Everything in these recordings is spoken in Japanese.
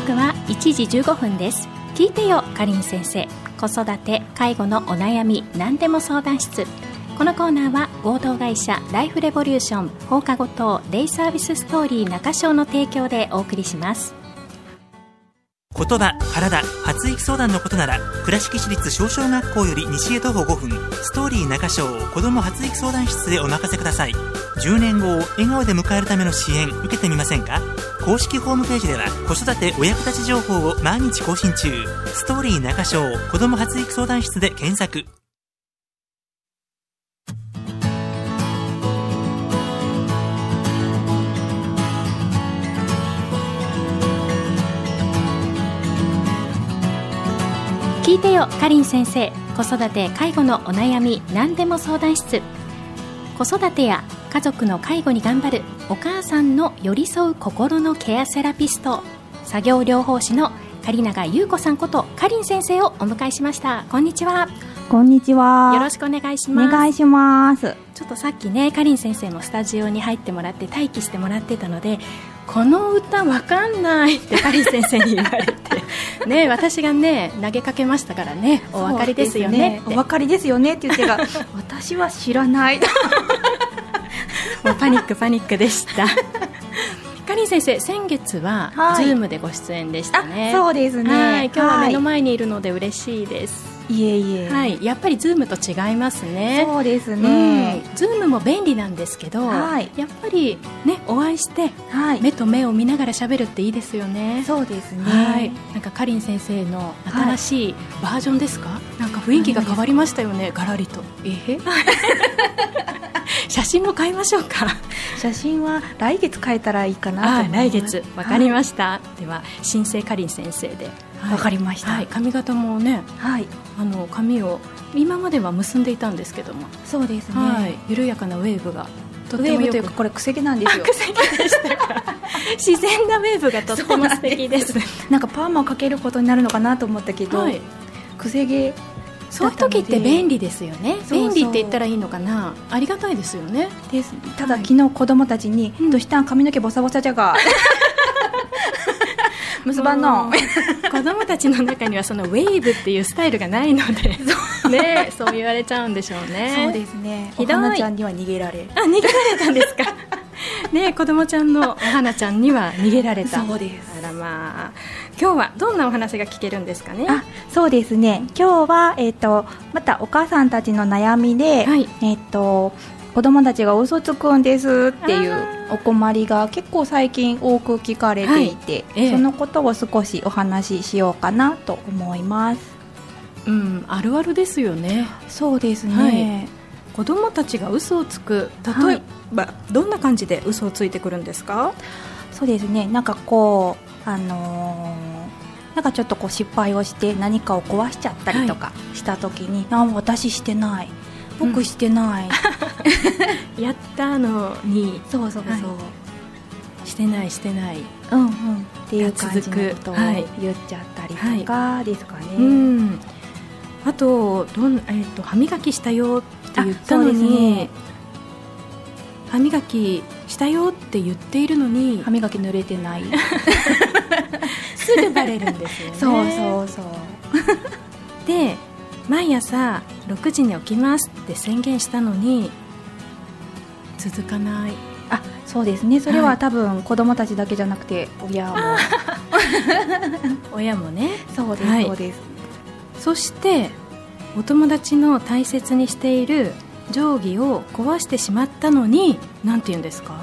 刻は1時15分です。聞いてよかりん先生。子育て介護のお悩み何でも相談室。このコーナーは合同会社ライフレボリューション放課後等デイサービスストーリー中章の提供でお送りします。言葉、体、発育相談のことなら倉敷市立小小学校より西へ徒歩5分ストーリー中章子供発育相談室へお任せください。10年後を笑顔で迎えるための支援受けてみませんか？公式ホームページでは子育てお役立ち情報を毎日更新中。ストーリー中章子供発育相談室で検索。いてよかりん先生。子育て介護のお悩み何でも相談室。子育てや家族の介護に頑張るお母さんの寄り添う心のケアセラピスト作業療法士の狩永優子さんことかりん先生をお迎えしました。こんにちは。こんにちは。よろしくお願いします。お願いします。ちょっとさっきねかりん先生もスタジオに入ってもらって待機してもらってたのでこの歌わかんないってかりん先生に言われて。ね私がね投げかけましたからね。お分かりですよね。って。お分かりですよねって言ってが私は知らない。もうパニックパニックでした。かりん先生先月は、はい。ズームでご出演でしたね。そうですね。はい。今日は目のは前にいるので嬉しいです、い。いえいえ。はい、やっぱりズームと違いますね。そうですうね。ん、ズームも便利なんですけど、はい。やっぱりねお会いしてはい。目と目を見ながら喋るっていいですよね。そうですね。はい、なんかかりん先生の新しいバージョンですか、なんか雰囲気が変わりましたよね。ガラリと。え 写真も変えましょうか。写真は来月変えたらいいかなとあ思います。来月。わかりました、では新生かりん先生ではいわかりました。はい、髪型もねはい。あの髪を今までは結んでいたんですけども、そうですね。はい、緩やかなウェーブがとウェーブというくかこれ癖毛なんですよ。癖毛でしたか。自然なウェーブがとっても素敵です。なんかパーマをかけることになるのかなと思ったけど、はい。癖毛そういう時って便利ですよね。便利って言ったらいいのかな。ありがたいですよね。です。ただ、はい昨日子供たちに、うん。どうしたん髪の毛ボサボサじゃが。結ばんの。子供たちの中にはそのウェーブっていうスタイルがないのでねそう言われちゃうんでしょうね。そうですね。ひどい。お花ちゃんには逃げられ。あ逃げられたんですか？ね子供ちゃんのお花ちゃんには逃げられた。そうです。あらまあ。今日はどんなお話が聞けるんですかね？あそうですね。今日は、えっとまたお母さんたちの悩みで、はい。えっと子供たちが嘘つくんですっていうあお困りが結構最近多く聞かれていて、はい。ええ。そのことを少しお話ししようかなと思います。うんあるあるですよね。そうですね、子供たちが嘘をつく例えば、どんな感じで嘘をついてくるんですか？そうですね。なんかこうあのーなんかちょっとこう失敗をして何かを壊しちゃったりとかした時に、あ私してない僕してない、やったのに。そうそうそう、はい。してないしてない。うんうん。っていう感じのことを言っちゃったりとかですかね、うん。あとどん、えー、と歯磨きしたよって言ったのに、ね歯磨きしたよって言っているのに歯磨き濡れてない。すぐバレるんですよね。そうそうそう。で毎朝6時に起きますって宣言したのに続かない。あそうですね。それははい。多分子供たちだけじゃなくて親も。親もね。そうです、はい。そうです。そしてお友達の大切にしている定規を壊してしまったのに何て言うんですか？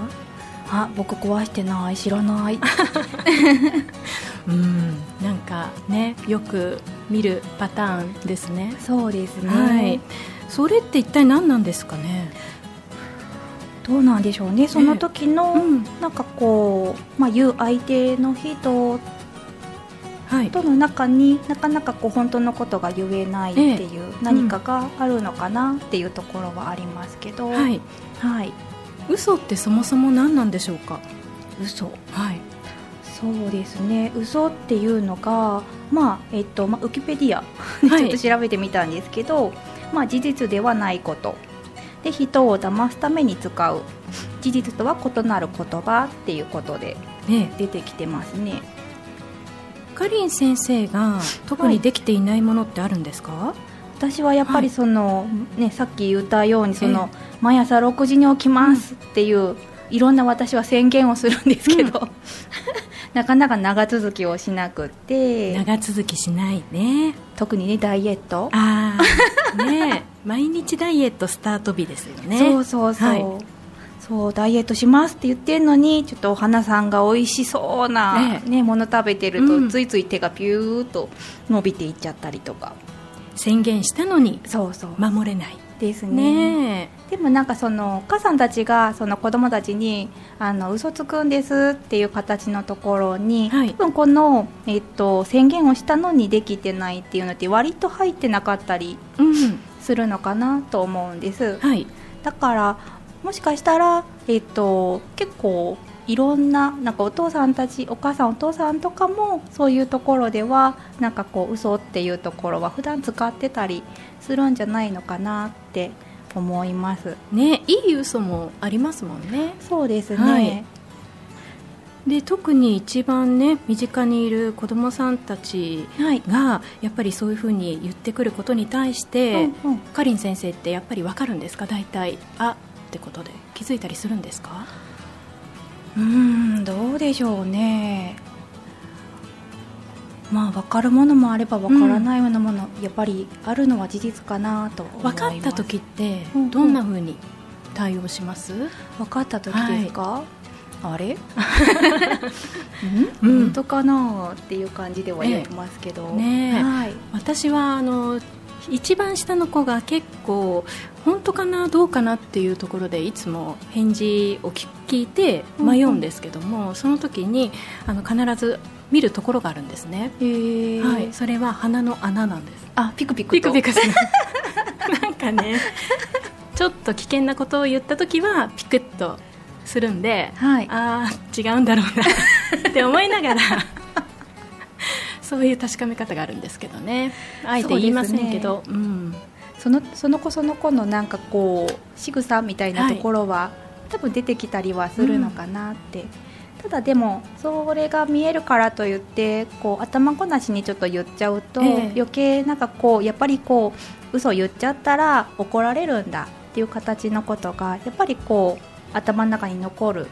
あ僕壊してない。知らない。うん。なんかねよく見るパターンですね。そうですね、はい。それって一体何なんですかね？どうなんでしょうね。その時の、うん。なんかこう、まあ、言う相手の人はい。との中になかなかこう本当のことが言えないっていう何かがあるのかなっていうところはありますけど、はい。はい、嘘ってそもそも何なんでしょうか？嘘。はいそうですね。嘘っていうのがまあえっと、まあ、ウィキペディアちょっと調べてみたんですけど、まあ、事実ではないこと。で人を騙すために使う。事実とは異なる言葉っていうことでね。出てきてますね。かりん先生が特にできていないものってあるんですか、私はやっぱりその、ね、さっき言ったようにその、毎朝6時に起きますっていう、いろんな私は宣言をするんですけど、なかなか長続きをしなくって。長続きしないね。特にねダイエット。ああね。毎日ダイエットスタート日ですよね。そうそうそう、はい。そうダイエットしますって言ってるのにちょっとお花さんが美味しそうな、ね、ね、もの食べてると、うん、ついつい手がピューッと伸びていっちゃったりとか。宣言したのにそうそう。守れないですね。でもなんかそのお母さんたちがその子供たちにあの嘘つくんですっていう形のところに、はい、多分この、えっと、宣言をしたのにできてないっていうのって割と入ってなかったりするのかなと思うんです、はい、だからもしかしたら、えーと、結構いろんななんかお父さんたちお母さんお父さんとかもそういうところではなんかこう嘘っていうところは普段使ってたりするんじゃないのかなって思います。ねいい嘘もありますもんね。そうですね、はい、で特に一番ね身近にいる子どもさんたちが、やっぱりそういうふうに言ってくることに対して、うんうん、かりん先生ってやっぱり分かるんですか？大体。あってことで。気づいたりするんですか？うんどうでしょうね。まあ分かるものもあれば分からないようなもの、うん、やっぱりあるのは事実かなと分かった時ってどんなふうに対応します、うん分かった時ですか、はい。あれ？うん、本当かな？っていう感じではやりますけど、ね、はい、私はあの一番下の子が結構本当かなどうかなっていうところでいつも返事を聞いて迷うんですけども、うんうん、その時にあの必ず見るところがあるんですね、はい、それは鼻の穴なんです。あピクピクピクピクする。なんかねちょっと危険なことを言った時はピクッとするんで、はい、ああ違うんだろうなって思いながらそういう確かめ方があるんですけどね。あえて言いませんけど、ね、うん、そのその子その子のなんかこう仕草みたいなところは、はい、多分出てきたりはするのかなって、うん、ただでもそれが見えるからといってこう頭ごなしにちょっと言っちゃうと、えー、余計なんかこうやっぱりこう嘘言っちゃったら怒られるんだっていう形のことがやっぱりこう頭の中に残る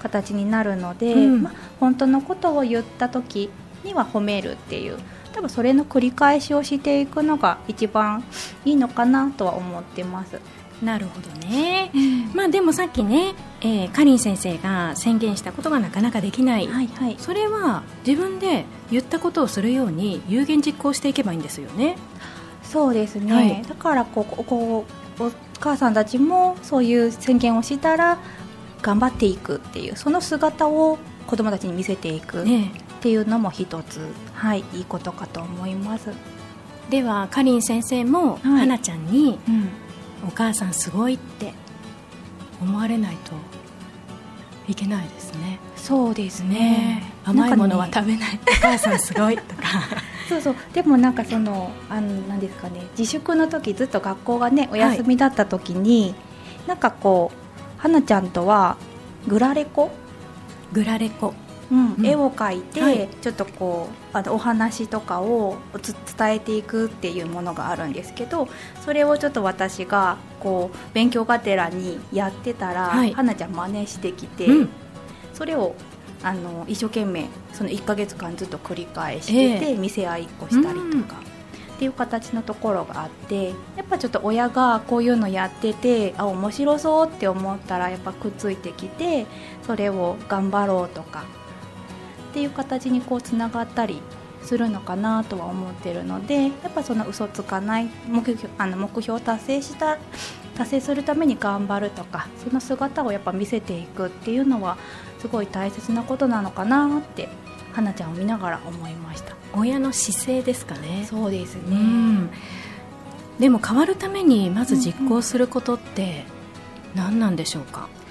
形になるので、はいうん、まあ、本当のことを言った時には褒めるっていう。多分それの繰り返しをしていくのが一番いいのかなとは思ってます。なるほどね、うん、まあでもさっきね、えー、かりん先生が宣言したことがなかなかできない、はいはい、それは自分で言ったことをするように有言実行していけばいいんですよね。そうですね、はい、だからこうこうお母さんたちもそういう宣言をしたら頑張っていくっていうその姿を子どもたちに見せていく、ね、っていうのも一つ、はい、いいことかと思います。ではかりん先生も、はい、花ちゃんに、うん、お母さんすごいって思われないといけないですね。そうですね。甘いものは食べない、ね、お母さんすごいとか。そうそう。でもなんかそのあのなんですかね。自粛の時ずっと学校がねお休みだった時に、はい、なんかこう花ちゃんとはグラレコ？グラレコ。うん、絵を描いて、はい、ちょっとこうあのお話とかを伝えていくっていうものがあるんですけどそれをちょっと私がこう勉強がてらにやってたら、はい、花ちゃん真似してきて、うん、それをあの一生懸命その1か月間ずっと繰り返してて、えー、見せ合いっこしたりとか。っていう形のところがあってやっぱちょっと親がこういうのやっててあ面白そうって思ったらやっぱくっついてきてそれを頑張ろうとかっていう形にこうつながったりするのかなとは思ってるのでやっぱその嘘つかない目標あの目標を達成した達成するために頑張るとかその姿をやっぱ見せていくっていうのはすごい大切なことなのかなって花ちゃんを見ながら思いました。親の姿勢ですかね。そうですね、うん、でも変わるためにまず実行することって何なんでしょうか、うん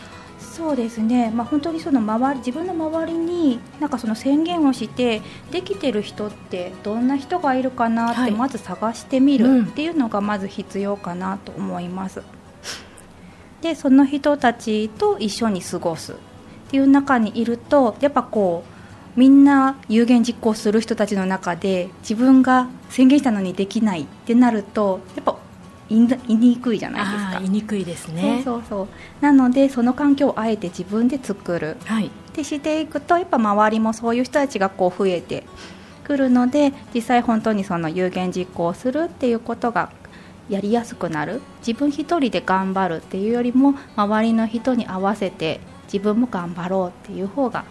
そうですね、まあ、本当にその周り自分の周りになんかその宣言をしてできてる人ってどんな人がいるかなってまず探してみるっていうのがまず必要かなと思います。でその人たちと一緒に過ごす。っていう中にいるとやっぱこみんな有言実行する人たちの中で自分が宣言したのにできないってなるとやっぱ言いにくいじゃないですか。言いにくいですね。そうそうそう。なのでその環境をあえて自分で作る、はい、ってしていくとやっぱ周りもそういう人たちがこう増えてくるので実際本当にその有言実行するっていうことがやりやすくなる。自分一人で頑張るっていうよりも周りの人に合わせて自分も頑張ろうっていう方が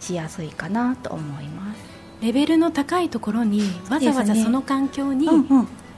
しやすいかなと思います。レベルの高いところにわざわざその環境に、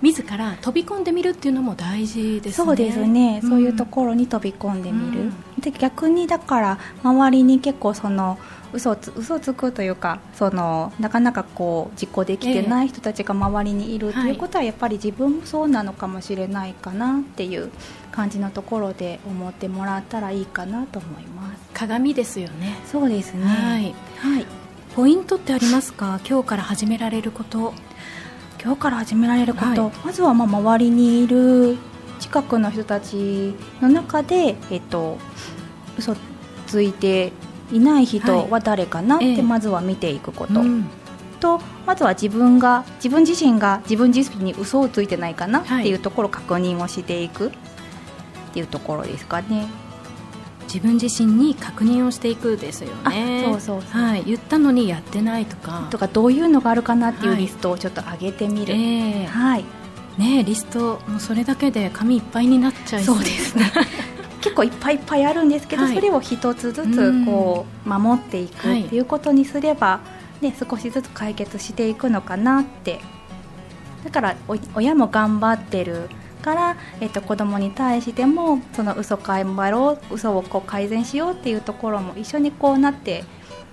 自ら飛び込んでみるっていうのも大事ですね。そうですね、うん、そういうところに飛び込んでみる、うん、で逆にだから周りに結構その嘘つ嘘つくというかそのなかなかこう実行できてない人たちが周りにいるということはやっぱり自分もそうなのかもしれないかなっていう感じのところで思ってもらったらいいかなと思います。鏡ですよね。そうですね。はい、はい、ポイントってありますか？今日から始められること今日から始められること、はい、まずはまあ周りにいる近くの人たちの中で、えっと、嘘ついていない人は誰かな？ってまずは見ていくこと、はいええ、とまずは自分が自分自身が自分自身に嘘をついてないかな？っていうところを確認をしていくっていうところですかね。自分自身に確認をしていくですよね。そうそうはい、言ったのにやってないとか。とかどういうのがあるかなっていうリストをちょっと上げてみる、はい、え。ー、はい。ねリストもうそれだけで紙いっぱいになっちゃいそう。ですね。結構いっぱいいっぱいあるんですけど、はい、それを一つずつこう守っていくっていうことにすれば、ね、少しずつ解決していくのかなって。だから親も頑張ってるから、えっと、子供に対してもその嘘頑張ろう嘘をこう改善しようっていうところも一緒にこうなって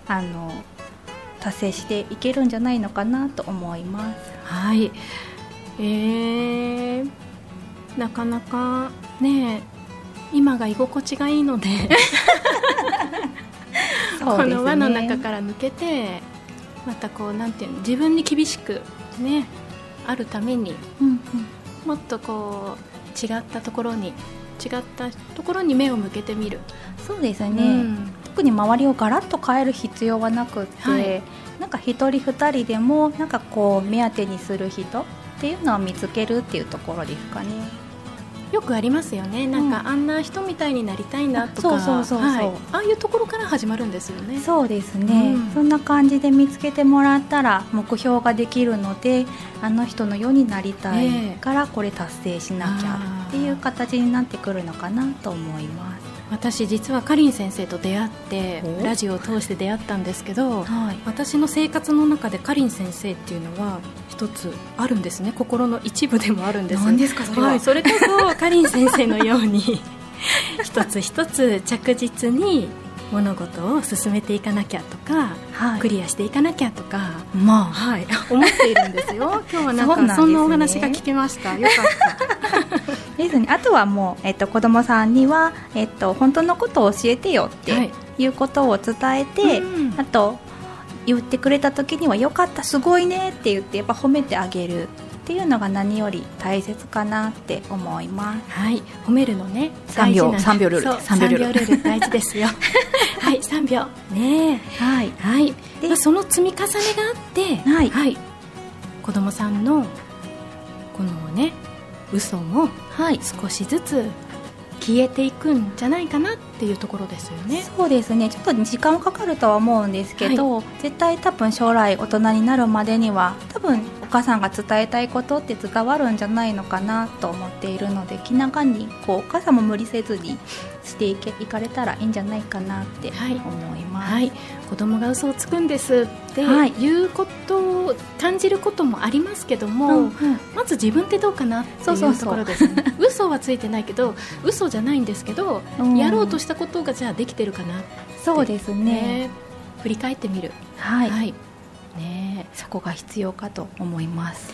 あの達成していけるんじゃないのかなと思います。はい。えー、なかなかね今が居心地がいいので この輪の中から抜けてまたこうなんていうの自分に厳しくねあるために、うんうん、もっとこう違ったところに違ったところに目を向けてみる。そうですね、うん、特に周りをガラッと変える必要はなくて、はい、なんか一人二人でもなんかこう目当てにする人っていうのを見つけるっていうところですかね。よくありますよね、なんか、あんな人みたいになりたいなとか、そうそうそうそう、はい、ああいうところから始まるんですよね。そうですね、うん、そんな感じで見つけてもらったら目標ができるので、あの人のようになりたいからこれ達成しなきゃっていう形になってくるのかなと思います。私実はかりん先生と出会ってラジオを通して出会ったんですけど、はい、私の生活の中でかりん先生っていうのは一つあるんですね。心の一部でもあるんです。何ですかそれは、はい、それこそかりん先生のように一つ一つ着実に物事を進めていかなきゃとか、はい、クリアしていかなきゃとか、まあ。はい、思っているんですよ。今日はなんか そんなお話が聞けました。よかった。ですねあとはもう、えっと、子供さんには、えっと、本当のことを教えてよってい。うことを伝えて、はい、あと言ってくれた時にはよかったすごいねって言ってやっぱ褒めてあげるっていうのが何より大切かなって思います。はい、褒めるのね。三秒。三秒ルール。三秒ルール。大事ですよ。はい、三秒。ねはい、はい。で、その積み重ねがあって、はい、はい、子供さんのこのね嘘も少しずつ消えていくんじゃないかなっていうところですよね。そうですね。ちょっと時間はかかるとは思うんですけど、はい、絶対多分将来大人になるまでには多分お母さんが伝えたいことって伝わるんじゃないのかなと思っているので気長にこうお母さんも無理せずにしていけいかれたらいいんじゃないかなって思います、はい、はい、子供が嘘をつくんですってい。うことを感じることもありますけども、うんうん、まず自分ってどうかなっていうところですね。嘘はついてないけど嘘じゃないんですけど、うん、やろうとしたことがじゃあできてるかなそうですね、ね、振り返ってみる。はい、はい、ねそこが必要かと思います。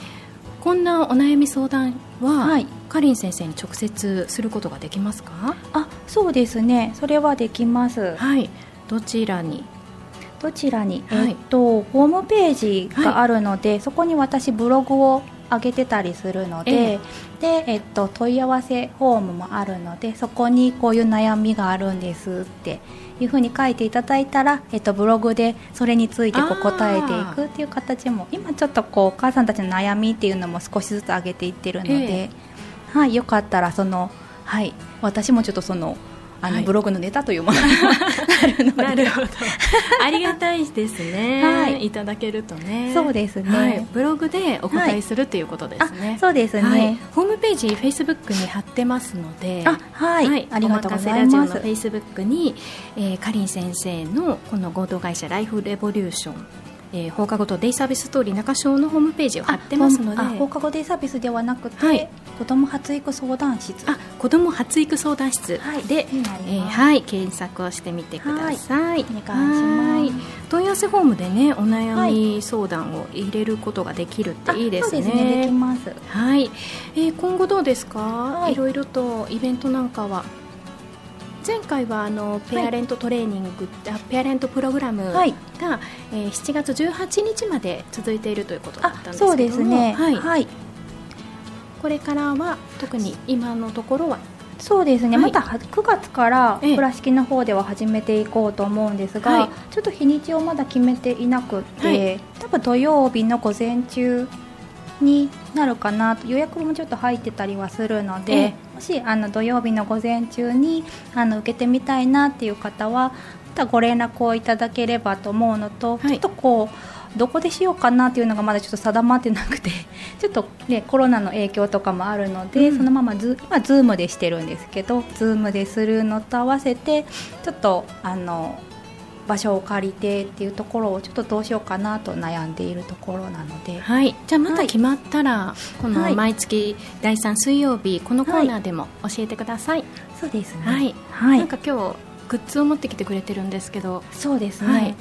こんなお悩み相談は、はい、かりん先生に直接することができますか？あそうですね。それはできます。はい。どちらに？どちらに、はい、えっとホームページがあるので、はい、そこに私ブログを上げてたりするので、えで、えっと、問い合わせフォームもあるのでそこにこういう悩みがあるんですっていうふうに書いていただいたら、えっと、ブログでそれについてこう答えていくっていう形も今ちょっとこうお母さんたちの悩みっていうのも少しずつ上げていってるので、えー、はい、よかったらその、はい、私もちょっとそのあの、はい、ブログのネタというもの。があるので。なるほど。ありがたいですね、はい、いただけるとね。そうですね、はい、ブログでお答えするということですね、そうですね、ホームページフェイスブックに貼ってますので。あはい、ありがとうございます。フェイスブックに、えー、かりん先生のこの合同会社ライフレボリューションえー、放課後とデイサービスストーリー中小のホームページを貼ってますので放課後デイサービスではなくて、はい、子ども発育相談室あ子ども発育相談室で、はいえー、はい、検索をしてみてください、はい、お願いします。問い合わせフォームでねお悩み相談を入れることができるってい。いですね、そうですね。できます。はい、えー、今後どうですか、はい、いろいろとイベントなんかは前回はあのペアレントトレーニング、はい、ペアレントプログラムが、はい、えー、7月18日まで続いているということだったんですけどもね、はい、はい、これからは特に今のところは？そうですね、はい、また9月から倉敷の方では始めていこうと思うんですが、はい、ちょっと日にちをまだ決めていなくて、はい、多分土曜日の午前中になるかな予約もちょっと入ってたりはするので、もしあの土曜日の午前中にあの受けてみたいなっていう方はまたご連絡をいただければと思うのと、はい、ちょっとこうどこでしようかなっていうのがまだちょっと定まってなくて ちょっと、ね、コロナの影響とかもあるので、うん、そのままズ今ズームでしてるんですけどズームでするのと合わせてちょっとあの場所を借りてっていうところをちょっとどうしようかなと悩んでいるところなので、はい、じゃあまた決まったら、はい、この毎月第3水曜日このコーナーでも教えてください、はい、そうですね、はい。はい、なんか今日グッズを持ってきてくれてるんですけど。そうですね、はい、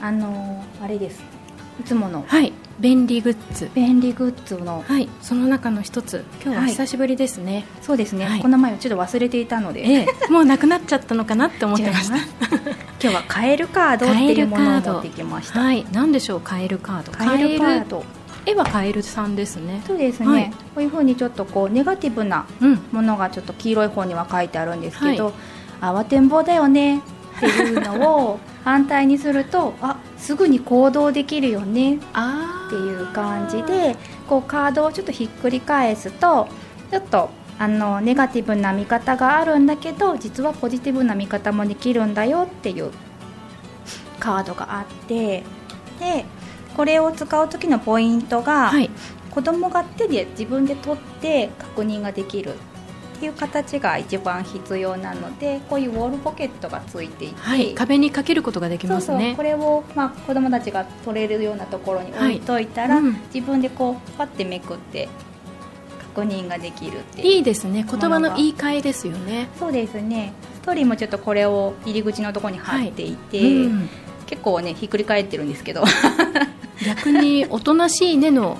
あのあれですいつもの。はい。便利グッズ。便利グッズの。はい。その中の一つ。今日は久しぶりですね、はい、そうですね、はい、この前はちょっと忘れていたので、ええ、もうなくなっちゃったのかなって思ってました。今日はカエルカードっていうものを持ってきました。はい。何でしょうカエルカード。カエルカード。絵はカエルさんですね。そうですね、はい、こういうふうにちょっとこうネガティブなものがちょっと黄色い方には書いてあるんですけど、慌てんぼうだよねっていうのを反対にするとあすぐに行動できるよねっていう感じでこうカードをちょっとひっくり返すとちょっとあのネガティブな見方があるんだけど実はポジティブな見方もできるんだよっていうカードがあってでこれを使う時のポイントが、はい、子供が手で自分で取って確認ができるっていう形が一番必要なのでこういうウォールポケットがついていて、はい、壁にかけることができますね。これを、まあ、子どもたちが取れるようなところに置いといたら、はいうん、自分でこうパッてめくって確認ができるっていいですね。言葉の言い換えですよね。そうですね。ストーリーもちょっとこれを入り口のところに貼っていて、はいうん、結構ねひっくり返ってるんですけど。逆におとなしいねの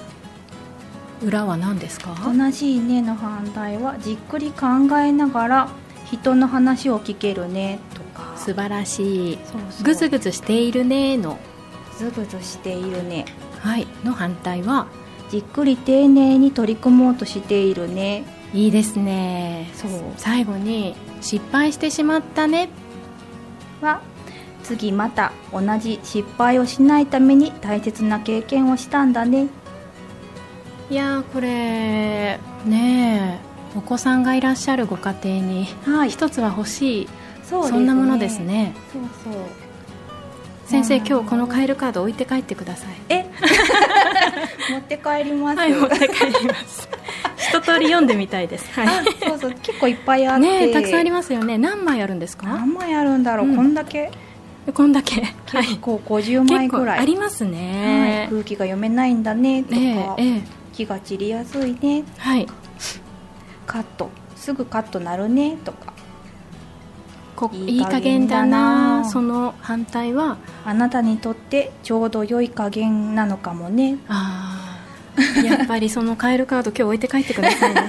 裏は何ですか？同じねの反対はじっくり考えながら人の話を聞けるねとか。素晴らしい。ぐずぐずしているねの。ぐずぐずしているね。はい。の反対は？じっくり丁寧に取り組もうとしているね。いいですね。そう。最後に失敗してしまったね。は次また同じ失敗をしないために大切な経験をしたんだねいやこれねお子さんがいらっしゃるご家庭に一つは欲しい、そ、ね,、んなものですね。そうそう。先生今日このカエルカード置いて帰ってください。え？持って帰ります。はい持って帰ります。一通り読んでみたいです、はい、そうそう。結構いっぱいあって。ねたくさんありますよね。何枚あるんですか？何枚あるんだろう、うん、こんだけ？こんだけ。結構50枚ぐらい、ありますね、はい、空気が読めないんだねとか、えーえー気が散りやすいね。はい。カット。すぐカットなるね。とか。こいい加減だな。その反対は？あなたにとってちょうど良い加減なのかもね。ああやっぱりそのカエルカード今日置いて帰ってくださいね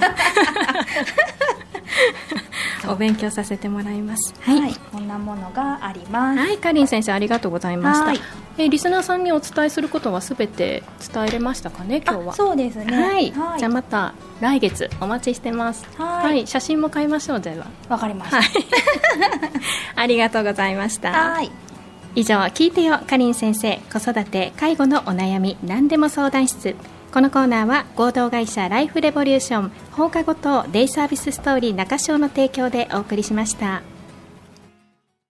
お勉強させてもらいます。はい、はい、こんなものがあります。はいかりん先生ありがとうございました、えリスナーさんにお伝えすることはすべて伝えれましたかね今日は？そうですね。はい、はい、じゃあまた来月お待ちしてます。はい、写真も買いましょうでは。わかりました、ありがとうございました。はい。以上聞いてよかりん先生。子育て介護のお悩み何でも相談室このコーナーは合同会社ライフレボリューション放課後等デイサービスストーリー中庄の提供でお送りしました。